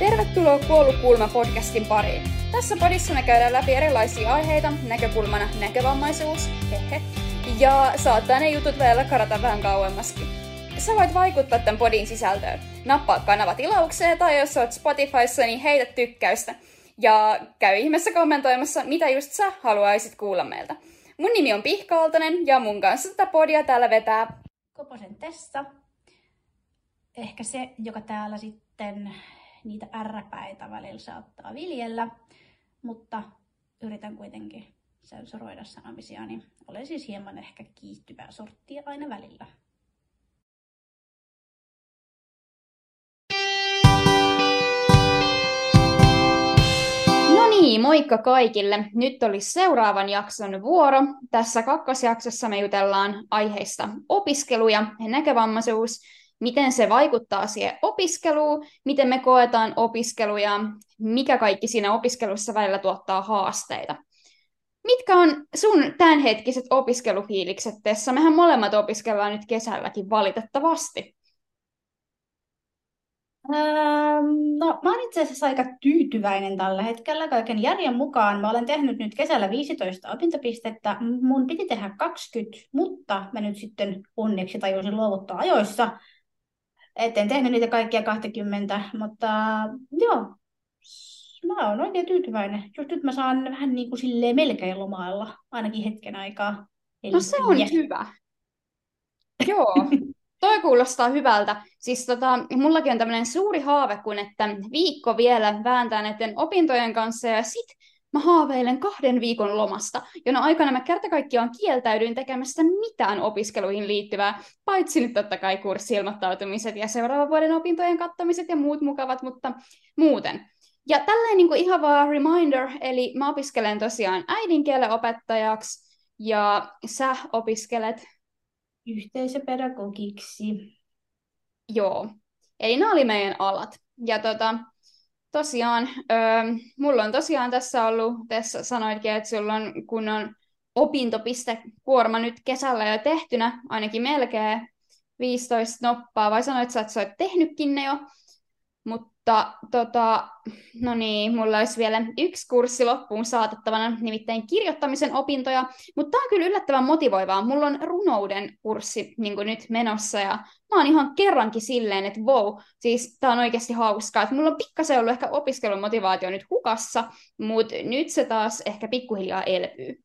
Tervetuloa Kuollut podcastin pariin. Tässä podissa me käydään läpi erilaisia aiheita, näkökulmana näkövammaisuus, hehe, ja saattaa ne jutut vielä karata vähän kauemmaskin. Sä voit vaikuttaa tämän podin sisältöön. Nappaa kanava tilaukseen tai jos oot Spotifyssa, niin heitä tykkäystä. Ja käy ihmeessä kommentoimassa, mitä just sä haluaisit kuulla meiltä. Mun nimi on Pihka Aaltonen ja mun kanssa tätä podia täällä vetää Koposen Tessa. Ehkä se, joka täällä sitten niitä ärräpäitä välillä saattaa viljellä, mutta yritän kuitenkin sensuroida sanomisia, niin olen siis hieman ehkä kiihtyvää sorttia aina välillä. No niin, moikka kaikille. Nyt olisi seuraavan jakson vuoro. Tässä kakkosjaksossa me jutellaan aiheista opiskelu ja näkövammaisuus miten se vaikuttaa siihen opiskeluun, miten me koetaan opiskelu ja mikä kaikki siinä opiskelussa välillä tuottaa haasteita. Mitkä on sun tämänhetkiset opiskelufiilikset tässä? Mehän molemmat opiskellaan nyt kesälläkin valitettavasti. Ähm, no, mä olen itse asiassa aika tyytyväinen tällä hetkellä. Kaiken järjen mukaan mä olen tehnyt nyt kesällä 15 opintopistettä. Mun piti tehdä 20, mutta mä nyt sitten onneksi tajusin luovuttaa ajoissa et en tehnyt niitä kaikkia 20, mutta joo, mä oon oikein tyytyväinen. Just nyt mä saan vähän niin kuin silleen melkein lomailla, ainakin hetken aikaa. Eli no se on jä. hyvä. Joo, toi kuulostaa hyvältä. Siis tota, mullakin on tämmöinen suuri haave, kun että viikko vielä vääntää näiden opintojen kanssa ja sit mä haaveilen kahden viikon lomasta, jona aikana mä kerta kaikkiaan kieltäydyin tekemästä mitään opiskeluihin liittyvää, paitsi nyt totta kai kurssilmoittautumiset ja seuraavan vuoden opintojen kattamiset ja muut mukavat, mutta muuten. Ja tälleen niin kuin ihan vaan reminder, eli mä opiskelen tosiaan äidinkielen opettajaksi, ja sä opiskelet... Yhteisöpedagogiksi. Joo, eli nämä oli meidän alat. Ja tota, tosiaan, öö, mulla on tosiaan tässä ollut, tässä sanoitkin, että sulla on kunnon opintopistekuorma nyt kesällä jo tehtynä, ainakin melkein 15 noppaa, vai sanoit sä, että sä oot tehnytkin ne jo, mutta tota, no niin, mulla olisi vielä yksi kurssi loppuun saatettavana, nimittäin kirjoittamisen opintoja, mutta tämä on kyllä yllättävän motivoivaa. Mulla on runouden kurssi niin nyt menossa ja mä oon ihan kerrankin silleen, että wow, siis tää on oikeasti hauskaa. Että mulla on pikkasen ollut ehkä opiskelumotivaatio nyt hukassa, mutta nyt se taas ehkä pikkuhiljaa elpyy.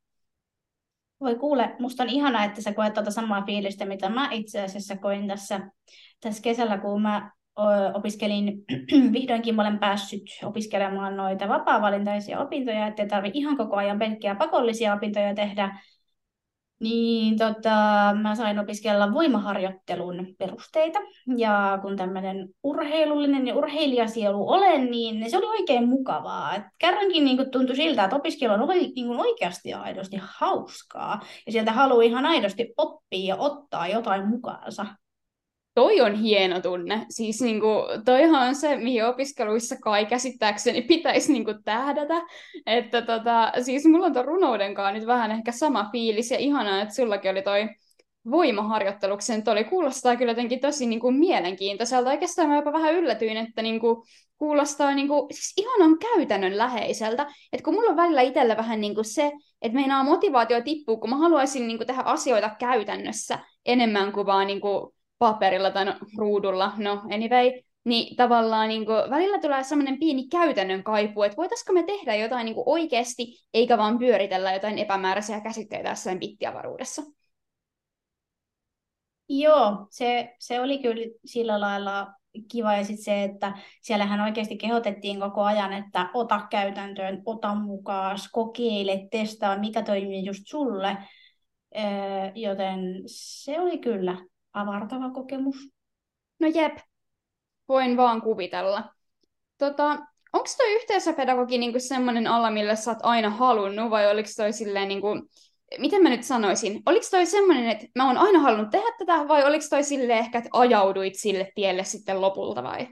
Voi kuule, musta on ihanaa, että sä koet tuota samaa fiilistä, mitä mä itse asiassa koin tässä, tässä kesällä, kun mä opiskelin, vihdoinkin olen päässyt opiskelemaan noita vapaa-valintaisia opintoja, ettei tarvitse ihan koko ajan pelkkiä pakollisia opintoja tehdä, niin tota, mä sain opiskella voimaharjoittelun perusteita. Ja kun tämmöinen urheilullinen ja urheilijasielu olen, niin se oli oikein mukavaa. Et kerrankin niin tuntui siltä, että opiskelu on niin oikeasti ja aidosti hauskaa. Ja sieltä haluaa ihan aidosti oppia ja ottaa jotain mukaansa toi on hieno tunne. Siis niinku, toihan on se, mihin opiskeluissa kai käsittääkseni pitäisi niinku tähdätä. Että tota, siis mulla on tuon runoudenkaan nyt vähän ehkä sama fiilis ja ihanaa, että sullakin oli toi voimaharjoitteluksen oli kuulostaa kyllä jotenkin tosi niin kuin mielenkiintoiselta. Oikeastaan mä jopa vähän yllätyin, että niin kuin, kuulostaa niin kuin, siis ihanan käytännön läheiseltä. Että kun mulla on välillä itsellä vähän niin kuin se, että meinaa motivaatio tippuu, kun mä haluaisin niin kuin, tehdä asioita käytännössä enemmän kuin vaan niin kuin, paperilla tai no, ruudulla, no anyway, niin tavallaan niin kuin, välillä tulee semmoinen pieni käytännön kaipu, että voitaisiko me tehdä jotain niin kuin oikeasti, eikä vaan pyöritellä jotain epämääräisiä käsitteitä jossain bittiavaruudessa. Joo, se, se oli kyllä sillä lailla kiva. Ja sitten se, että siellähän oikeasti kehotettiin koko ajan, että ota käytäntöön, ota mukaan, kokeile, testaa, mikä toimii just sulle. joten se oli kyllä avartava kokemus. No jep, voin vaan kuvitella. Tota, onko toi yhteisöpedagogi niinku semmoinen ala, millä sä oot aina halunnut, vai oliko toi silleen niinku, miten mä nyt sanoisin, oliko toi semmoinen, että mä oon aina halunnut tehdä tätä, vai oliko toi silleen ehkä, että ajauduit sille tielle sitten lopulta vai?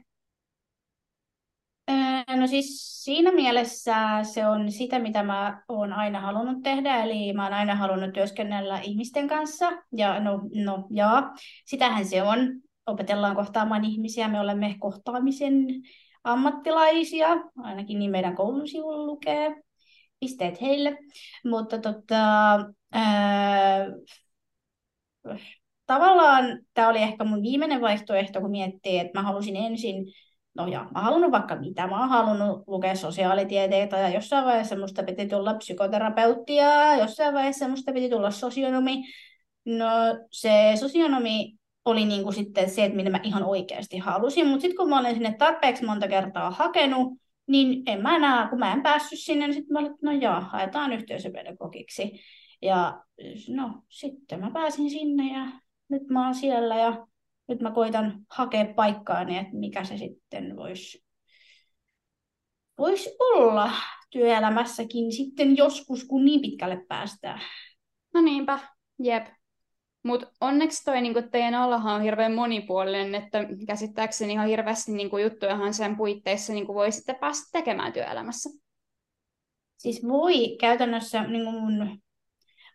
No siis siinä mielessä se on sitä, mitä mä oon aina halunnut tehdä, eli mä oon aina halunnut työskennellä ihmisten kanssa, ja no, no ja sitähän se on. Opetellaan kohtaamaan ihmisiä, me olemme kohtaamisen ammattilaisia, ainakin niin meidän koulun sivulla lukee, pisteet heille, mutta tota, ää, tavallaan tämä oli ehkä mun viimeinen vaihtoehto, kun miettii, että mä halusin ensin, no ja mä halunnut vaikka mitä, mä oon halunnut lukea sosiaalitieteitä ja jossain vaiheessa musta piti tulla psykoterapeutti ja jossain vaiheessa musta piti tulla sosionomi. No se sosionomi oli niinku sitten se, että mitä mä ihan oikeasti halusin, mutta sitten kun mä olen sinne tarpeeksi monta kertaa hakenut, niin en mä enää, kun mä en päässyt sinne, niin sitten mä olin, no joo, haetaan yhteisöpedagogiksi. Ja no sitten mä pääsin sinne ja nyt mä oon siellä ja nyt mä koitan hakea paikkaani, että mikä se sitten voisi vois olla työelämässäkin sitten joskus, kun niin pitkälle päästään. No niinpä, jep. Mutta onneksi toi niinku teidän alahan on hirveän monipuolinen, että käsittääkseni ihan hirveästi niinku juttujahan sen puitteissa niinku voi sitten päästä tekemään työelämässä. Siis voi käytännössä niin mun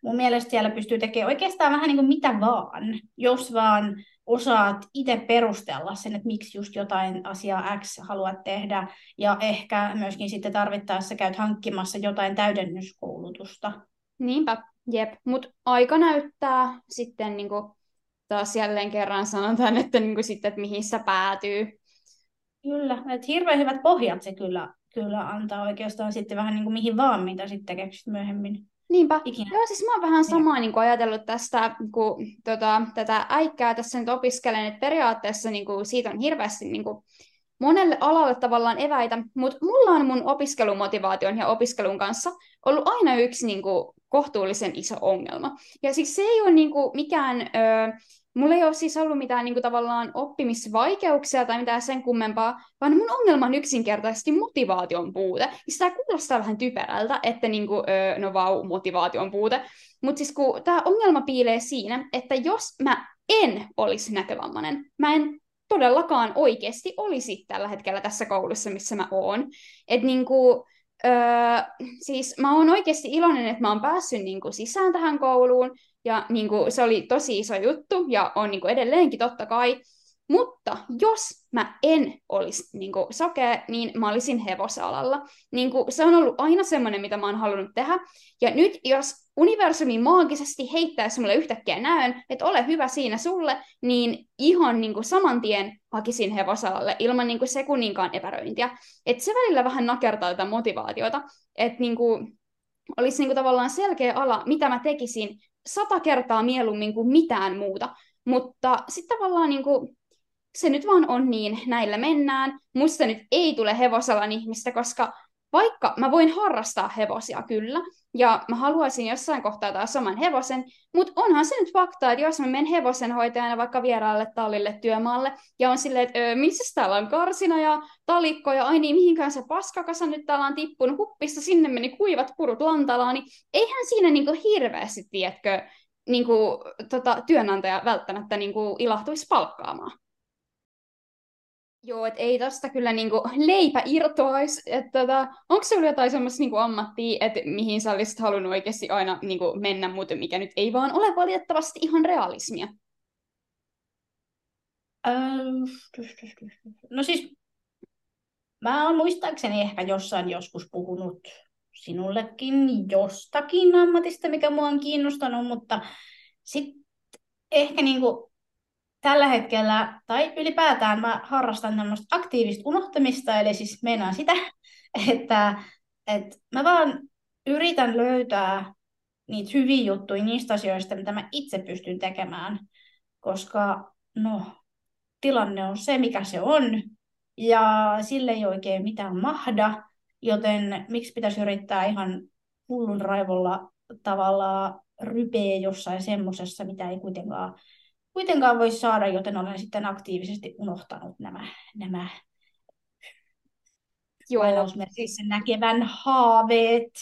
mun mielestä siellä pystyy tekemään oikeastaan vähän niin kuin mitä vaan, jos vaan osaat itse perustella sen, että miksi just jotain asiaa X haluat tehdä, ja ehkä myöskin sitten tarvittaessa käyt hankkimassa jotain täydennyskoulutusta. Niinpä, jep. Mutta aika näyttää sitten niin kuin taas jälleen kerran sanotaan, että, niin kuin sitten, että mihin se päätyy. Kyllä, että hirveän hyvät pohjat se kyllä, kyllä antaa oikeastaan sitten vähän niin kuin mihin vaan, mitä sitten keksit myöhemmin. Niinpä. Ikinä. Joo, siis mä oon vähän samaa niin kuin ajatellut tästä, kun tota, tätä äikkää tässä nyt opiskelen, että periaatteessa niin kuin, siitä on hirveästi niin kuin, monelle alalle tavallaan eväitä, mutta mulla on mun opiskelumotivaation ja opiskelun kanssa ollut aina yksi niin kuin, kohtuullisen iso ongelma. Ja siis se ei ole niin kuin, mikään... Ö, Mulla ei ole siis ollut mitään niin kuin, tavallaan oppimisvaikeuksia tai mitään sen kummempaa, vaan mun ongelma on yksinkertaisesti motivaation puute. Ja sitä kuulostaa vähän typerältä, että niin kuin, no vau, motivaation puute. Mutta siis kun tämä ongelma piilee siinä, että jos mä en olisi näkövammainen, mä en todellakaan oikeasti olisi tällä hetkellä tässä koulussa, missä mä oon. Että niin kuin, Öö, siis mä oon oikeasti iloinen, että mä oon päässyt niin kuin, sisään tähän kouluun, ja niin kuin, se oli tosi iso juttu, ja on niin kuin, edelleenkin totta kai. Mutta jos mä en olisi niin kuin, sokea, niin mä olisin hevosalalla. Niin kuin, se on ollut aina semmoinen, mitä mä oon halunnut tehdä. Ja nyt jos universumi maagisesti heittäisi mulle yhtäkkiä näön, että ole hyvä siinä sulle, niin ihan niin kuin, saman tien hakisin hevosalalle ilman niin kuin, sekunninkaan epäröintiä. Et se välillä vähän nakertaa tätä motivaatiota, että niin kuin, olisi niin kuin, tavallaan selkeä ala, mitä mä tekisin sata kertaa mieluummin kuin mitään muuta. Mutta sitten tavallaan niin kuin, se nyt vaan on niin, näillä mennään. Musta nyt ei tule hevosalan ihmistä, koska vaikka mä voin harrastaa hevosia kyllä, ja mä haluaisin jossain kohtaa taas saman hevosen, mutta onhan se nyt fakta, että jos mä menen hevosenhoitajana vaikka vieraalle tallille työmaalle, ja on silleen, että missä täällä on karsina ja talikko, ja ai niin, mihinkään se paskakasa nyt täällä on tippunut huppissa, sinne meni kuivat purut lantalaan, niin eihän siinä niinku hirveästi, tiedätkö, niinku, tota, työnantaja välttämättä niinku ilahtuisi palkkaamaan. Joo, että ei tosta kyllä niinku leipä irtoaisi. Tota, onko sinulla jotain semmoista niinku ammattia, että mihin sä olisit halunnut oikeasti aina niinku mennä, mutta mikä nyt ei vaan ole valitettavasti ihan realismia? no siis, mä oon muistaakseni ehkä jossain joskus puhunut sinullekin jostakin ammatista, mikä mua on kiinnostanut, mutta sitten ehkä niinku tällä hetkellä, tai ylipäätään mä harrastan tämmöistä aktiivista unohtamista, eli siis meinaan sitä, että, että mä vaan yritän löytää niitä hyviä juttuja niistä asioista, mitä mä itse pystyn tekemään, koska no, tilanne on se, mikä se on, ja sille ei oikein mitään mahda, joten miksi pitäisi yrittää ihan hullun raivolla tavallaan rypeä jossain semmoisessa, mitä ei kuitenkaan kuitenkaan voi saada, joten olen sitten aktiivisesti unohtanut nämä, nämä Joo, siis näkevän haaveet.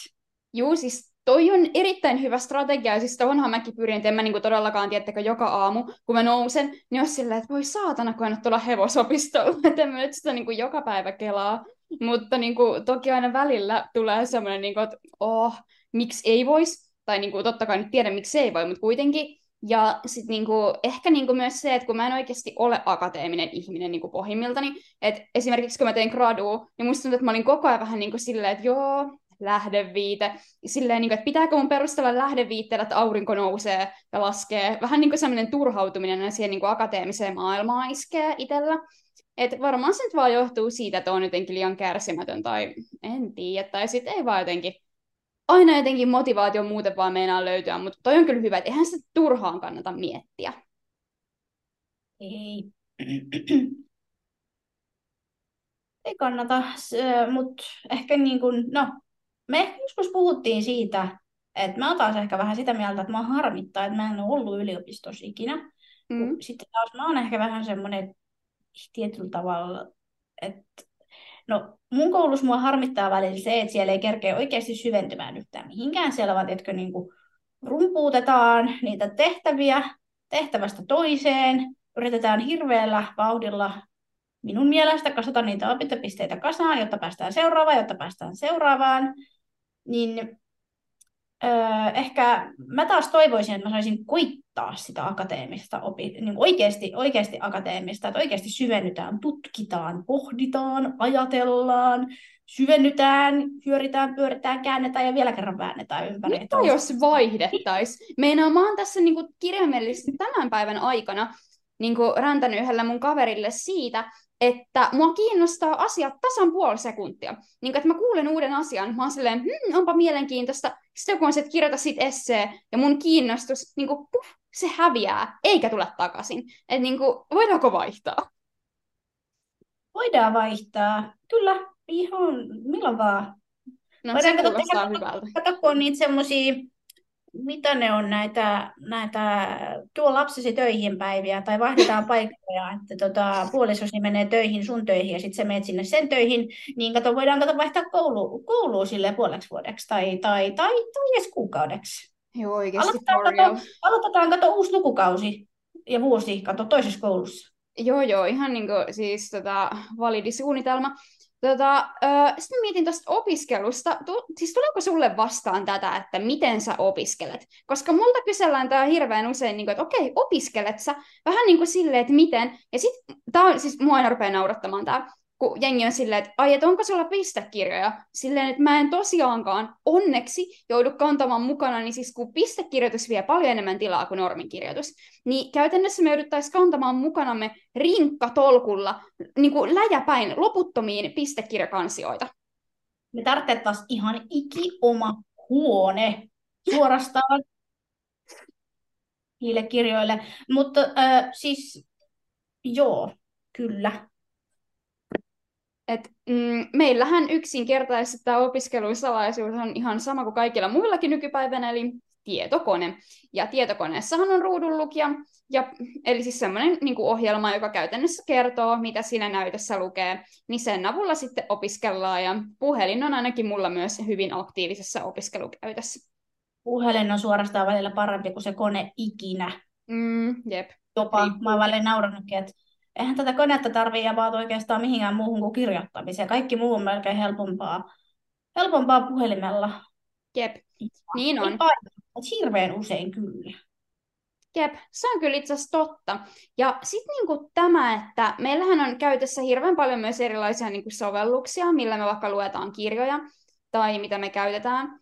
Joo, siis toi on erittäin hyvä strategia, siis tohonhan mäkin pyrin, että en mä niinku todellakaan, tiettäkö, joka aamu, kun mä nousen, niin olisi silleen, että voi saatana, kun en tulla hevosopistolla, että en mä nyt sitä niinku joka päivä kelaa. Mutta niinku, toki aina välillä tulee semmoinen, niinku, että oh, miksi ei voisi, tai niinku, totta kai nyt tiedän, miksi ei voi, mutta kuitenkin Ja sitten niinku, ehkä niinku myös se, että kun mä en oikeasti ole akateeminen ihminen niinku pohjimmiltani, että esimerkiksi kun mä tein gradua, niin musta tuntuu, että mä olin koko ajan vähän niinku silleen, että joo, lähdeviite. Silleen, niin kuin, että pitääkö mun perustella lähdeviitteellä, että aurinko nousee ja laskee. Vähän niin kuin sellainen turhautuminen siihen niin kuin akateemiseen maailmaan iskee itsellä. Et varmaan se nyt vaan johtuu siitä, että on jotenkin liian kärsimätön tai en tiedä. Tai sitten ei vaan jotenkin, aina jotenkin motivaatio muuten vaan meinaa löytyä, mutta toi on kyllä hyvä, että eihän sitä turhaan kannata miettiä. Ei. Ei kannata, mutta ehkä niin kuin, no, me joskus puhuttiin siitä, että mä taas ehkä vähän sitä mieltä, että mä harmittaa, että mä en ole ollut yliopistossa ikinä. Mm. Sitten taas mä oon ehkä vähän semmoinen tietyllä tavalla, että no mun koulussa mua harmittaa välillä se, että siellä ei kerkeä oikeasti syventymään yhtään mihinkään. Siellä vaan, tiedätkö, niin kuin rumpuutetaan niitä tehtäviä tehtävästä toiseen, yritetään hirveällä vauhdilla minun mielestä kasata niitä opintopisteitä kasaan, jotta päästään seuraavaan, jotta päästään seuraavaan niin ehkä mä taas toivoisin, että mä saisin koittaa sitä akateemista, opi, niin oikeasti, oikeasti akateemista, että oikeasti syvennytään, tutkitaan, pohditaan, ajatellaan, syvennytään, hyöritään, pyöritään, käännetään ja vielä kerran väännetään ympäri. Mitä jos vaihdettaisiin? Meinaan, mä oon tässä niin kirjaimellisesti tämän päivän aikana niin räntänyt yhdellä mun kaverille siitä, että mua kiinnostaa asiat tasan puoli sekuntia. Niin kuin, että mä kuulen uuden asian, mä oon silleen, hm, onpa mielenkiintoista. Sitten joku on se, että kirjoita siitä essee, ja mun kiinnostus, niin kuin, puh, se häviää, eikä tule takaisin. Että niin kuin, voidaanko vaihtaa? Voidaan vaihtaa. Kyllä, ihan milloin vaan. No Voidaan se kuulostaa hyvältä. Kato, kun on niitä semmosia mitä ne on näitä, näitä tuo lapsesi töihin päiviä tai vaihdetaan paikkoja, että tota, puolisosi menee töihin sun töihin ja sitten se menet sinne sen töihin, niin kato, voidaan kato vaihtaa koulu, kouluun sille puoleksi vuodeksi tai, tai, tai, tai edes kuukaudeksi. Joo, oikeasti aloitetaan, kato, aloitetaan kato uusi lukukausi ja vuosi kato toisessa koulussa. Joo, joo, ihan niin kuin, siis tota, validi suunnitelma. Tota, sitten mietin tuosta opiskelusta. Tu, siis tuleeko sulle vastaan tätä, että miten sä opiskelet? Koska multa kysellään tämä hirveän usein, niin kuin, että okei, opiskelet sä? Vähän niin kuin silleen, että miten. Ja sitten, tämä siis, mua aina rupeaa naurattamaan tämä kun jengi on silleen, että ai, että onko sulla pistekirjoja? Silleen, että mä en tosiaankaan onneksi joudu kantamaan mukana, niin siis kun pistekirjoitus vie paljon enemmän tilaa kuin normikirjoitus, niin käytännössä me jouduttaisiin kantamaan mukanamme rinkkatolkulla niin kuin läjäpäin loputtomiin pistekirjakansioita. Me tarvittaisiin ihan iki oma huone suorastaan niille kirjoille. Mutta äh, siis joo, kyllä. Et, mm, meillähän yksinkertaisesti tämä opiskelusalaisuus on ihan sama kuin kaikilla muillakin nykypäivänä, eli tietokone. Ja tietokoneessahan on ruudunlukija, ja, eli siis semmoinen niin ohjelma, joka käytännössä kertoo, mitä siinä näytössä lukee, niin sen avulla sitten opiskellaan, ja puhelin on ainakin mulla myös hyvin aktiivisessa opiskelukäytössä. Puhelin on suorastaan välillä parempi kuin se kone ikinä. Mm, jep. Jopa, mä välillä naurannutkin, että eihän tätä konetta tarvitse avata oikeastaan mihinkään muuhun kuin kirjoittamiseen. Kaikki muu on melkein helpompaa, helpompaa puhelimella. Jep, niin on. Hirveän usein kyllä. Jep, se on kyllä itse asiassa totta. Ja sitten niinku tämä, että meillähän on käytössä hirveän paljon myös erilaisia niinku sovelluksia, millä me vaikka luetaan kirjoja tai mitä me käytetään.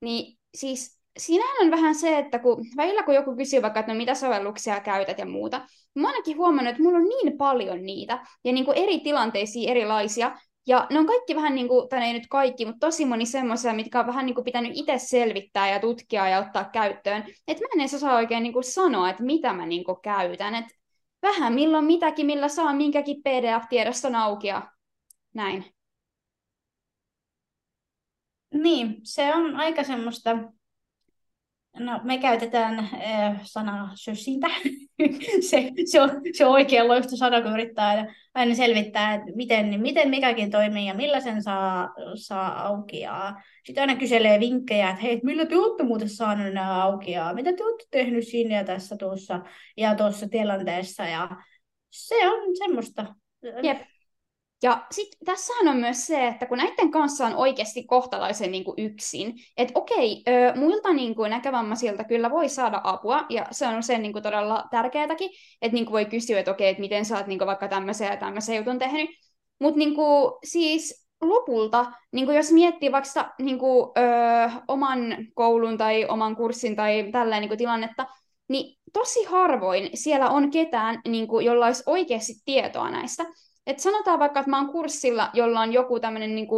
Niin siis siinähän on vähän se, että kun, välillä kun joku kysyy vaikka, että no mitä sovelluksia käytät ja muuta, niin mä ainakin huomannut, että mulla on niin paljon niitä, ja niin kuin eri tilanteisiin erilaisia, ja ne on kaikki vähän, niin kuin, tai ei nyt kaikki, mutta tosi moni semmoisia, mitkä on vähän niin kuin pitänyt itse selvittää ja tutkia ja ottaa käyttöön, että mä en edes osaa oikein niin kuin sanoa, että mitä mä niin kuin käytän, että vähän milloin mitäkin, millä saa minkäkin PDF-tiedoston auki ja näin. Niin, se on aika semmoista No, me käytetään äh, sanaa sössintä. se, se, on, se on oikea loisto sana, kun yrittää aina selvittää, että miten, miten mikäkin toimii ja millä sen saa, saa auki. Sitten aina kyselee vinkkejä, että hei, millä te olette muuten saaneet nämä auki ja mitä te olette tehnyt siinä ja tässä tuossa ja tuossa tilanteessa. Ja se on semmoista. Jep. Ja sitten tässähän on myös se, että kun näiden kanssa on oikeasti kohtalaisen niin kuin yksin, että okei, ö, muilta niin kuin näkövammaisilta kyllä voi saada apua, ja se on usein niin kuin todella tärkeätäkin, että niin kuin voi kysyä, että okei, että miten sä oot niin kuin vaikka tämmöisen ja tämmöisen jutun tehnyt, mutta niin kuin, siis lopulta, niin kuin jos miettii vaikka niin kuin, ö, oman koulun tai oman kurssin tai tällä niin kuin tilannetta, niin tosi harvoin siellä on ketään, niin kuin, jolla olisi oikeasti tietoa näistä. Et sanotaan vaikka, että mä oon kurssilla, jolla on joku tämmöinen niin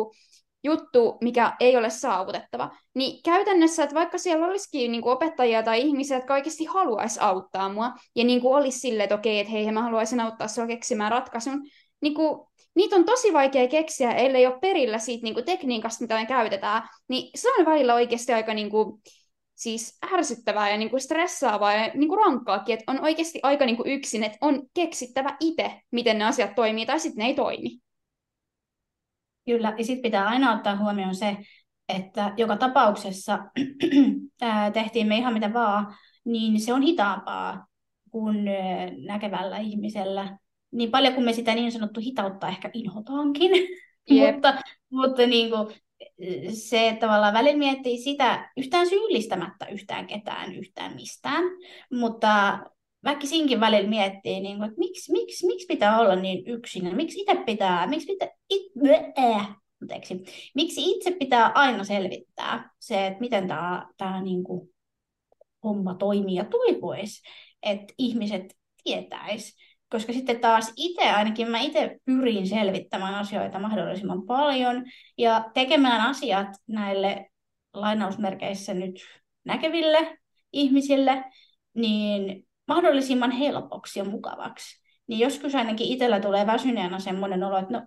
juttu, mikä ei ole saavutettava, niin käytännössä, että vaikka siellä olisikin niin kuin opettajia tai ihmisiä, jotka oikeasti haluaisi auttaa mua, ja niin kuin olisi silleen, että okei, että hei, mä haluaisin auttaa sinua keksimään ratkaisun, niin kuin, niitä on tosi vaikea keksiä, ellei ole perillä siitä niin kuin tekniikasta, mitä me käytetään, niin se on välillä oikeasti aika niin kuin, siis ärsyttävää ja niin kuin stressaavaa ja niin kuin rankkaakin, että on oikeasti aika niin kuin yksin, että on keksittävä itse, miten ne asiat toimii, tai sitten ne ei toimi. Kyllä, ja sitten pitää aina ottaa huomioon se, että joka tapauksessa tehtiin me ihan mitä vaan, niin se on hitaampaa kuin näkevällä ihmisellä. Niin paljon kuin me sitä niin sanottu hitautta ehkä inhotaankin, mutta, mutta niin kuin, se tavallaan välillä miettii sitä yhtään syyllistämättä yhtään ketään yhtään mistään, mutta väkisinkin välillä miettii, niin kuin, että miksi, miksi, miksi pitää olla niin yksin, miksi itse pitää, miksi, pitää, it, äh, anteeksi, miksi itse pitää aina selvittää se, että miten tämä, tämä niin kuin, homma toimii ja toivoisi, että ihmiset tietäisi koska sitten taas itse, ainakin mä itse pyrin selvittämään asioita mahdollisimman paljon ja tekemään asiat näille lainausmerkeissä nyt näkeville ihmisille, niin mahdollisimman helpoksi ja mukavaksi. Niin joskus ainakin itsellä tulee väsyneenä semmoinen olo, että no,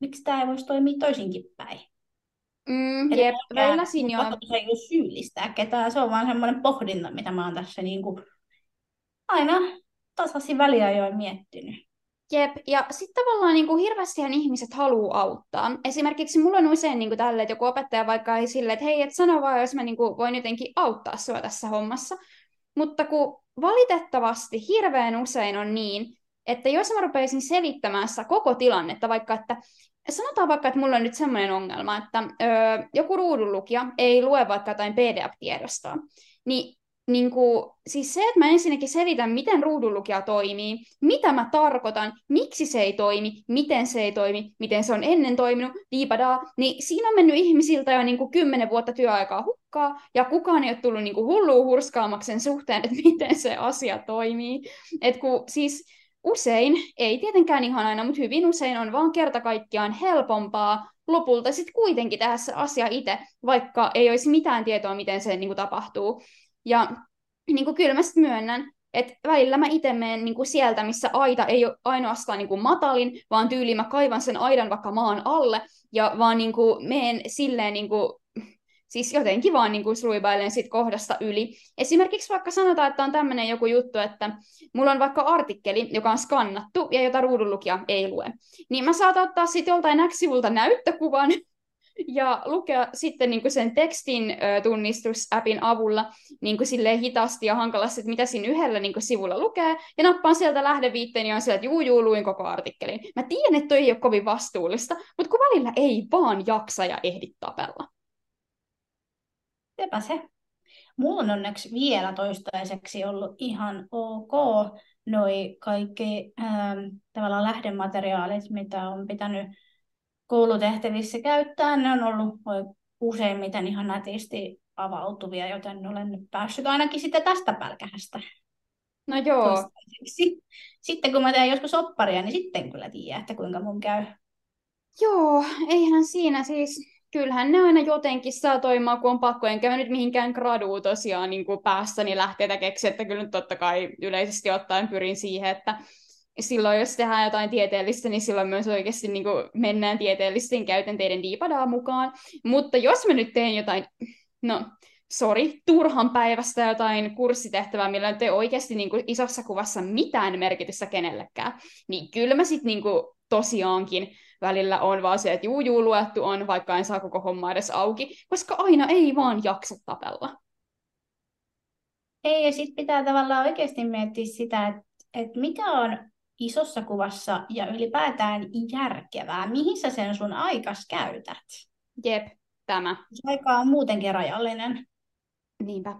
miksi tämä ei voisi toimia toisinkin päin. Mm, jep, välillä siinä jo. Se ei ole syyllistää ketään, se on vaan semmoinen pohdinta, mitä mä oon tässä niin kuin aina tasaisin väliajoin miettinyt. Jep, ja sitten tavallaan niin kuin ihmiset haluaa auttaa. Esimerkiksi mulla on usein niin kuin tälle, että joku opettaja vaikka ei silleen, että hei, et sano vaan, jos mä niin kuin voin jotenkin auttaa sua tässä hommassa. Mutta kun valitettavasti hirveän usein on niin, että jos mä rupeisin selittämään sitä koko tilannetta, vaikka että sanotaan vaikka, että mulla on nyt semmoinen ongelma, että ö, joku ruudunlukija ei lue vaikka jotain PDF-tiedostoa, niin niin kuin, siis se, että mä ensinnäkin selitän, miten ruudunlukija toimii, mitä mä tarkoitan, miksi se ei toimi, miten se ei toimi, miten se on ennen toiminut, diipadaa, niin siinä on mennyt ihmisiltä jo niin kuin kymmenen vuotta työaikaa hukkaa, ja kukaan ei ole tullut niin kuin hullua hurskaamaksen suhteen, että miten se asia toimii. Et kun, siis usein, ei tietenkään ihan aina, mutta hyvin usein on vaan kerta kaikkiaan helpompaa lopulta sitten kuitenkin tehdä se asia itse, vaikka ei olisi mitään tietoa, miten se niin kuin, tapahtuu. Ja niin kuin kyllä mä myönnän, että välillä mä itse menen niin kuin sieltä, missä aita ei ole ainoastaan niin kuin matalin, vaan tyyliin mä kaivan sen aidan vaikka maan alle, ja vaan niin kuin menen silleen niin kuin, siis jotenkin vaan niin kuin suibailen sit kohdasta yli. Esimerkiksi vaikka sanotaan, että on tämmöinen joku juttu, että mulla on vaikka artikkeli, joka on skannattu ja jota ruudunlukija ei lue. Niin mä saatan ottaa sitten joltain X-sivulta näyttökuvan, ja lukea sitten niin kuin sen tekstin ö, tunnistusappin avulla niin kuin silleen hitaasti ja hankalasti, että mitä siinä yhdellä niin kuin sivulla lukee, ja nappaan sieltä lähdeviitteen ja on sieltä, että juu, juu, luin koko artikkelin. Mä tiedän, että toi ei ole kovin vastuullista, mutta kun välillä ei vaan jaksa ja ehdi tapella. Sepä se. Mulla on onneksi vielä toistaiseksi ollut ihan ok noi kaikki ähm, tavallaan lähdemateriaalit, mitä on pitänyt koulutehtävissä käyttää. Ne on ollut useimmiten ihan nätisti avautuvia, joten olen nyt päässyt ainakin sitten tästä pälkähästä. No joo. Sitten kun mä teen joskus opparia, niin sitten kyllä tiedän, että kuinka mun käy. Joo, eihän siinä siis, kyllähän ne aina jotenkin saa toimia, kun on pakko, enkä mä nyt mihinkään graduun tosiaan niin kuin päässäni lähteä keksiä, että kyllä nyt totta kai yleisesti ottaen pyrin siihen, että silloin, jos tehdään jotain tieteellistä, niin silloin myös oikeasti niin kuin mennään tieteellisten käytänteiden diipadaa mukaan. Mutta jos mä nyt teen jotain, no, sorry, turhan päivästä jotain kurssitehtävää, millä ei oikeasti niin kuin isossa kuvassa mitään merkitystä kenellekään, niin kyllä mä sitten niin kuin tosiaankin välillä on vaan se, että juu, juu, luettu on, vaikka en saa koko homma edes auki, koska aina ei vaan jaksa tapella. Ei, ja sitten pitää tavallaan oikeasti miettiä sitä, että, että mikä on isossa kuvassa ja ylipäätään järkevää. Mihin sä sen sun aikas käytät? Jep, tämä. Aika on muutenkin rajallinen. Niinpä.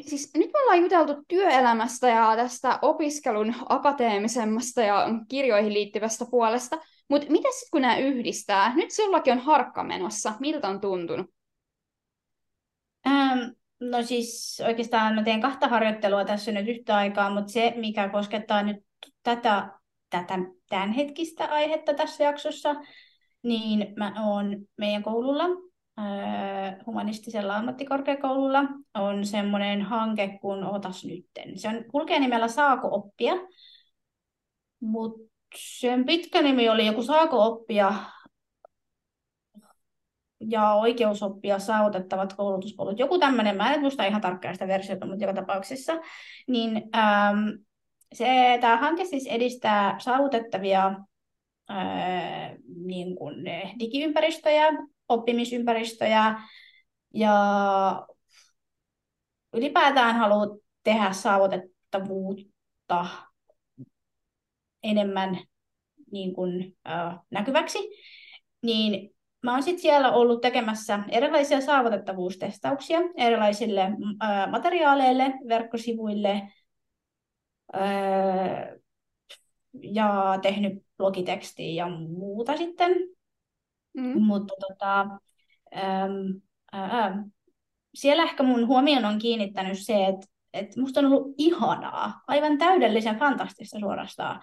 Siis nyt me ollaan juteltu työelämästä ja tästä opiskelun akateemisemmasta ja kirjoihin liittyvästä puolesta, mutta mitä sitten kun nämä yhdistää? Nyt sinullakin on harkka menossa. Miltä on tuntunut? Ähm, no siis oikeastaan mä teen kahta harjoittelua tässä nyt yhtä aikaa, mutta se, mikä koskettaa nyt tätä, tätä tämänhetkistä aihetta tässä jaksossa, niin mä oon meidän koululla, äh, humanistisella ammattikorkeakoululla, on semmoinen hanke kuin Otas nytten. Se on, kulkee nimellä Saako oppia, mutta sen pitkä nimi oli joku Saako oppia ja oikeusoppia saavutettavat koulutuspolut. Joku tämmöinen, mä en muista ihan tarkkaan sitä versiota, mutta joka tapauksessa. Niin, ähm, se, tämä hanke siis edistää saavutettavia ää, niin kuin digiympäristöjä, oppimisympäristöjä ja ylipäätään haluaa tehdä saavutettavuutta enemmän niin kuin, ää, näkyväksi, niin mä oon sitten siellä ollut tekemässä erilaisia saavutettavuustestauksia erilaisille ää, materiaaleille, verkkosivuille, ää, ja tehnyt blogitekstiä ja muuta sitten. Mm. Mutta tota, äm, ää, siellä ehkä mun huomion on kiinnittänyt se, että et musta on ollut ihanaa, aivan täydellisen fantastista suorastaan,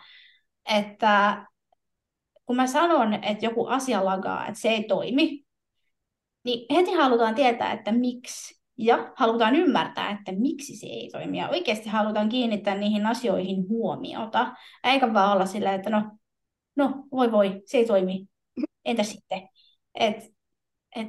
että kun mä sanon, että joku asia lagaa, että se ei toimi, niin heti halutaan tietää, että miksi ja halutaan ymmärtää, että miksi se ei toimi. Ja oikeasti halutaan kiinnittää niihin asioihin huomiota, eikä vaan olla sillä, että no, no voi voi, se ei toimi. Entä sitten? Et, et,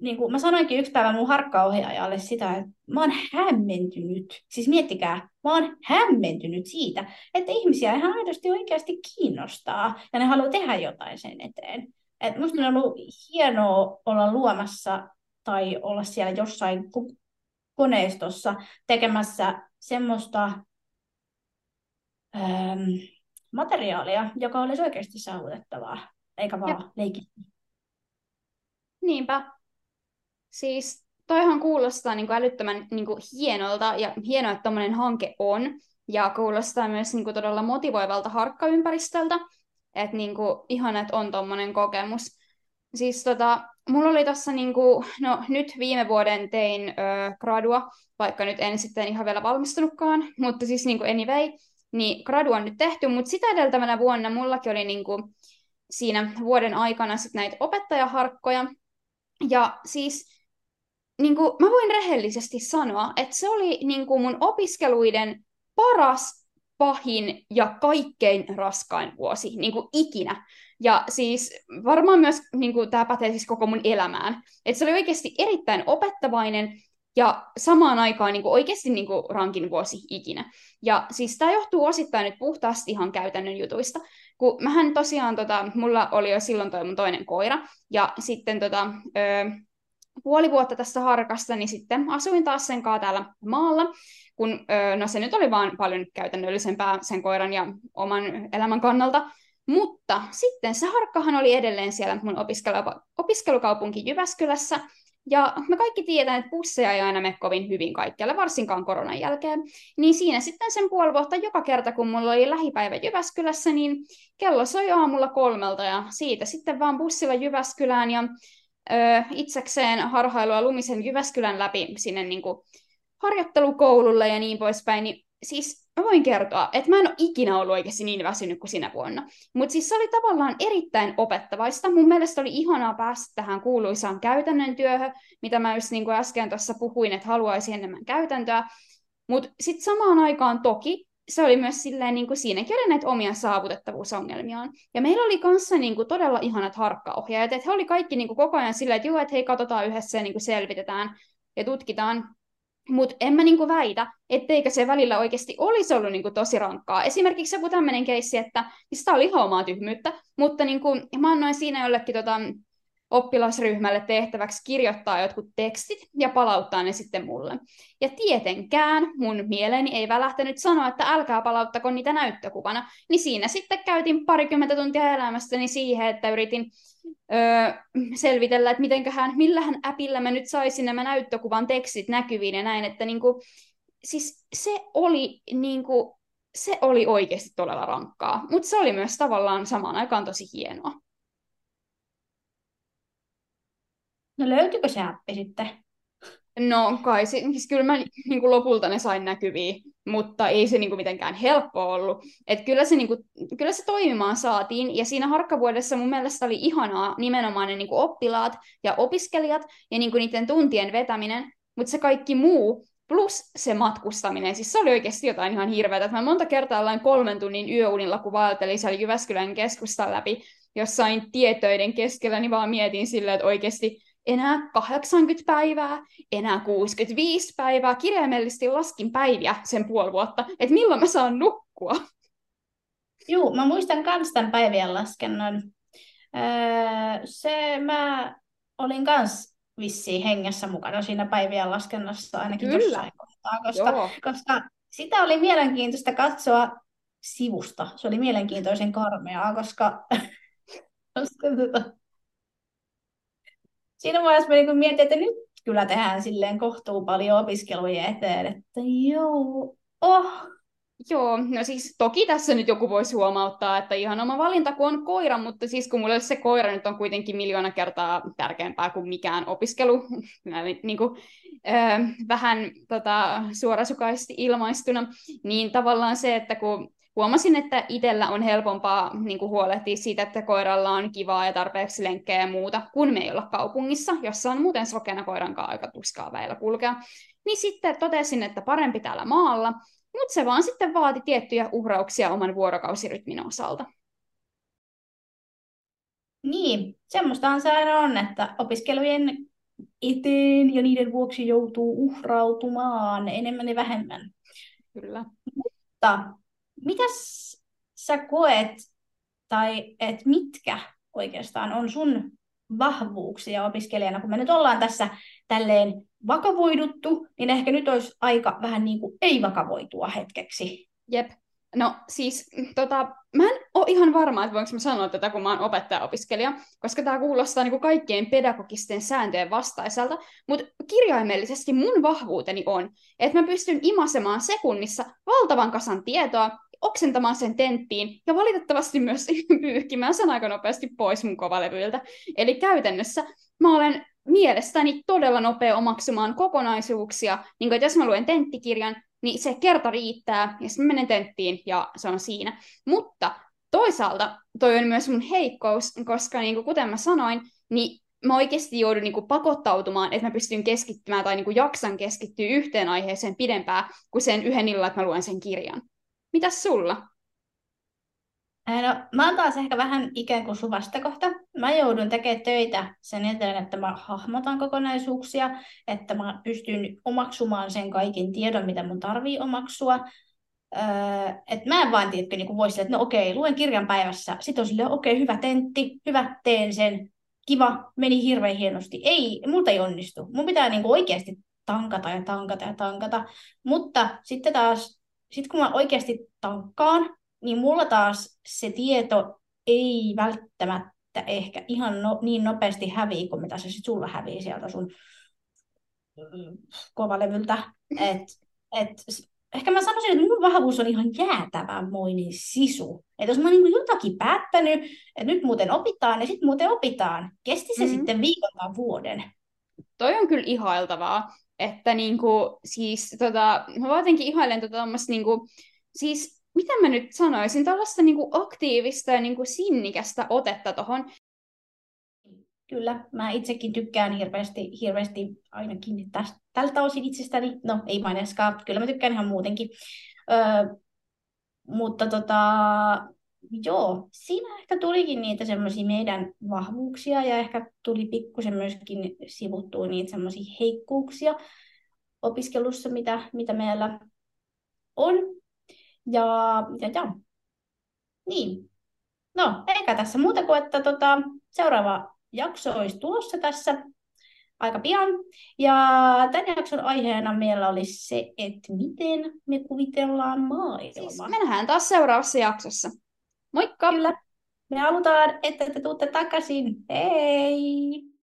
niin kuin mä sanoinkin yksi päivä mun harkkaohjaajalle sitä, että mä oon hämmentynyt. Siis miettikää, mä oon hämmentynyt siitä, että ihmisiä ihan aidosti oikeasti kiinnostaa ja ne haluaa tehdä jotain sen eteen. Et musta on ollut hienoa olla luomassa tai olla siellä jossain koneistossa tekemässä semmoista ähm, materiaalia, joka olisi oikeasti saavutettavaa, eikä vaan leikitty. Niinpä. Siis toihan kuulostaa niin kuin älyttömän niin kuin hienolta ja hienoa, että tuommoinen hanke on. Ja kuulostaa myös niin kuin todella motivoivalta harkkaympäristöltä. Että niin kuin, että on tuommoinen kokemus. Siis tota, mulla oli tässä niinku, no nyt viime vuoden tein ö, gradua, vaikka nyt en sitten ihan vielä valmistunutkaan, mutta siis niinku anyway, niin gradu on nyt tehty, mutta sitä edeltävänä vuonna mullakin oli niinku siinä vuoden aikana sit näitä opettajaharkkoja, ja siis niinku, mä voin rehellisesti sanoa, että se oli niinku mun opiskeluiden paras, pahin ja kaikkein raskain vuosi niin kuin ikinä. Ja siis varmaan myös niin kuin, tämä pätee siis koko mun elämään. Että se oli oikeasti erittäin opettavainen ja samaan aikaan niin kuin, oikeasti niin kuin, rankin vuosi ikinä. Ja siis tämä johtuu osittain nyt puhtaasti ihan käytännön jutuista. Kun mähän tosiaan, tota, mulla oli jo silloin toi mun toinen koira, ja sitten tota, ö, puoli vuotta tästä harkasta, niin sitten asuin taas sen kanssa täällä maalla, kun no se nyt oli vaan paljon käytännöllisempää sen koiran ja oman elämän kannalta, mutta sitten se harkkahan oli edelleen siellä mun opiskelu- opiskelukaupunki Jyväskylässä, ja me kaikki tiedetään, että busseja ei aina mene kovin hyvin kaikkialle, varsinkaan koronan jälkeen. Niin siinä sitten sen puoli vuotta joka kerta, kun mulla oli lähipäivä Jyväskylässä, niin kello soi aamulla kolmelta ja siitä sitten vaan bussilla Jyväskylään ja ö, itsekseen harhailua lumisen Jyväskylän läpi sinne niin kuin harjoittelukoululle ja niin poispäin. Niin siis mä voin kertoa, että mä en ole ikinä ollut oikeasti niin väsynyt kuin sinä vuonna. Mutta siis se oli tavallaan erittäin opettavaista. Mun mielestä oli ihanaa päästä tähän kuuluisaan käytännön työhön, mitä mä just niin kuin äsken tuossa puhuin, että haluaisin enemmän käytäntöä. Mutta sitten samaan aikaan toki se oli myös silleen, niin kuin siinäkin oli näitä omia saavutettavuusongelmiaan. Ja meillä oli kanssa niin kuin, todella ihanat harkkaohjaajat, että he oli kaikki niin kuin, koko ajan silleen, että joo, että hei, katsotaan yhdessä ja niin kuin, selvitetään ja tutkitaan. Mutta en mä niinku väitä, etteikö se välillä oikeasti olisi ollut niinku tosi rankkaa. Esimerkiksi joku tämmöinen keissi, että siis tämä oli ihan omaa tyhmyyttä, mutta niinku, mä annoin siinä jollekin tota, oppilasryhmälle tehtäväksi kirjoittaa jotkut tekstit ja palauttaa ne sitten mulle. Ja tietenkään mun mieleeni ei välähtänyt sanoa, että älkää palauttako niitä näyttökuvana. Niin siinä sitten käytin parikymmentä tuntia elämästäni siihen, että yritin öö, selvitellä, että mitenköhän, millähän äpillä mä nyt saisin nämä näyttökuvan tekstit näkyviin ja näin, että niinku, siis se oli niinku, se oli oikeasti todella rankkaa, mutta se oli myös tavallaan samaan aikaan tosi hienoa. No löytyykö se appi sitten? No kai, siis kyllä mä niin kuin lopulta ne sain näkyviin, mutta ei se niin kuin mitenkään helppo ollut. Et kyllä, se, niin kuin, kyllä se toimimaan saatiin, ja siinä harkkavuodessa mun mielestä oli ihanaa nimenomaan ne niin kuin oppilaat ja opiskelijat ja niin kuin niiden tuntien vetäminen, mutta se kaikki muu, plus se matkustaminen, siis se oli oikeasti jotain ihan hirveätä. Mä monta kertaa ollaan kolmen tunnin yöunilla, kun vaeltelin siellä Jyväskylän keskustan läpi jossain tietöiden keskellä, niin vaan mietin silleen, että oikeasti enää 80 päivää, enää 65 päivää. Kirjaimellisesti laskin päiviä sen puoli vuotta, että milloin mä saan nukkua. Joo, mä muistan myös tämän päivien laskennon. Öö, se mä olin kans vissiin hengessä mukana siinä päivien laskennassa ainakin Kyllä. jossain kohtaa, koska, koska sitä oli mielenkiintoista katsoa sivusta. Se oli mielenkiintoisen karmeaa, koska, koska tota, siinä vaiheessa mä niin mietin, että nyt kyllä tehdään silleen kohtuu paljon opiskelujen eteen, että joo, oh. Joo, no siis toki tässä nyt joku voisi huomauttaa, että ihan oma valinta, kun on koira, mutta siis kun mulle se koira nyt on kuitenkin miljoona kertaa tärkeämpää kuin mikään opiskelu, niin kuin, äh, vähän tota, suorasukaisesti ilmaistuna, niin tavallaan se, että kun huomasin, että itsellä on helpompaa niin kuin huolehtia siitä, että koiralla on kivaa ja tarpeeksi lenkkejä ja muuta, kun me ei olla kaupungissa, jossa on muuten sokena koiran kanssa aika tuskaa väillä kulkea. Niin sitten totesin, että parempi täällä maalla, mutta se vaan sitten vaati tiettyjä uhrauksia oman vuorokausirytmin osalta. Niin, semmoistahan se aina on, että opiskelujen eteen ja niiden vuoksi joutuu uhrautumaan enemmän ja vähemmän. Kyllä. Mutta mitäs sä koet, tai et mitkä oikeastaan on sun vahvuuksia opiskelijana, kun me nyt ollaan tässä tälleen vakavoiduttu, niin ehkä nyt olisi aika vähän niin kuin ei-vakavoitua hetkeksi. Jep. No siis, tota, mä en ole ihan varma, että voinko mä sanoa tätä, kun mä oon opettaja-opiskelija, koska tämä kuulostaa niin kuin kaikkien pedagogisten sääntöjen vastaiselta, mutta kirjaimellisesti mun vahvuuteni on, että mä pystyn imasemaan sekunnissa valtavan kasan tietoa oksentamaan sen tenttiin ja valitettavasti myös pyyhkimään sen aika nopeasti pois mun kovalevyiltä. Eli käytännössä mä olen mielestäni todella nopea omaksumaan kokonaisuuksia, niin kuin, jos mä luen tenttikirjan, niin se kerta riittää, ja sitten menen tenttiin, ja se on siinä. Mutta toisaalta toi on myös mun heikkous, koska niin kuin kuten mä sanoin, niin mä oikeasti joudun niin kuin pakottautumaan, että mä pystyn keskittymään tai niin kuin jaksan keskittyä yhteen aiheeseen pidempään kuin sen yhden illan, että mä luen sen kirjan. Mitäs sulla? No, mä oon taas ehkä vähän ikään kuin sun vastakohta. Mä joudun tekemään töitä sen eteen, että mä hahmotan kokonaisuuksia, että mä pystyn omaksumaan sen kaiken tiedon, mitä mun tarvii omaksua. Öö, että mä en vaan tiedä, niin voisi että no okei, luen kirjan päivässä. Sitten on silleen, okei, hyvä tentti, hyvä, teen sen. Kiva, meni hirveän hienosti. Ei, multa ei onnistu. Mun pitää niin oikeasti tankata ja tankata ja tankata. Mutta sitten taas sitten kun mä oikeasti tankkaan, niin mulla taas se tieto ei välttämättä ehkä ihan no, niin nopeasti häviä, kuin mitä se sitten sulla hävii sieltä sun kovalevyltä. Et, et, ehkä mä sanoisin, että mun vahvuus on ihan jäätävänmoinen sisu. Että jos mä oon niin jotakin päättänyt, että nyt muuten opitaan, ja sitten muuten opitaan. Kesti se mm-hmm. sitten viikon tai vuoden. Toi on kyllä ihailtavaa että niinku, siis tota, mä jotenkin ihailen tota niinku, siis mitä mä nyt sanoisin, tällaista niinku aktiivista ja niinku sinnikästä otetta tuohon. Kyllä, mä itsekin tykkään hirveästi, hirveästi ainakin tästä, tältä osin itsestäni. No, ei maineskaan, kyllä mä tykkään ihan muutenkin. Öö, mutta tota, joo, siinä ehkä tulikin niitä semmoisia meidän vahvuuksia ja ehkä tuli pikkusen myöskin sivuttua niitä semmoisia heikkuuksia opiskelussa, mitä, mitä meillä on. Ja, ja, ja. Niin. No, eikä tässä muuta kuin, että tota, seuraava jakso olisi tulossa tässä aika pian. Ja tämän jakson aiheena meillä olisi se, että miten me kuvitellaan maailma. Siis me nähdään taas seuraavassa jaksossa. Moikka! Kyllä. Me halutaan, että te tuutte takaisin. Hei!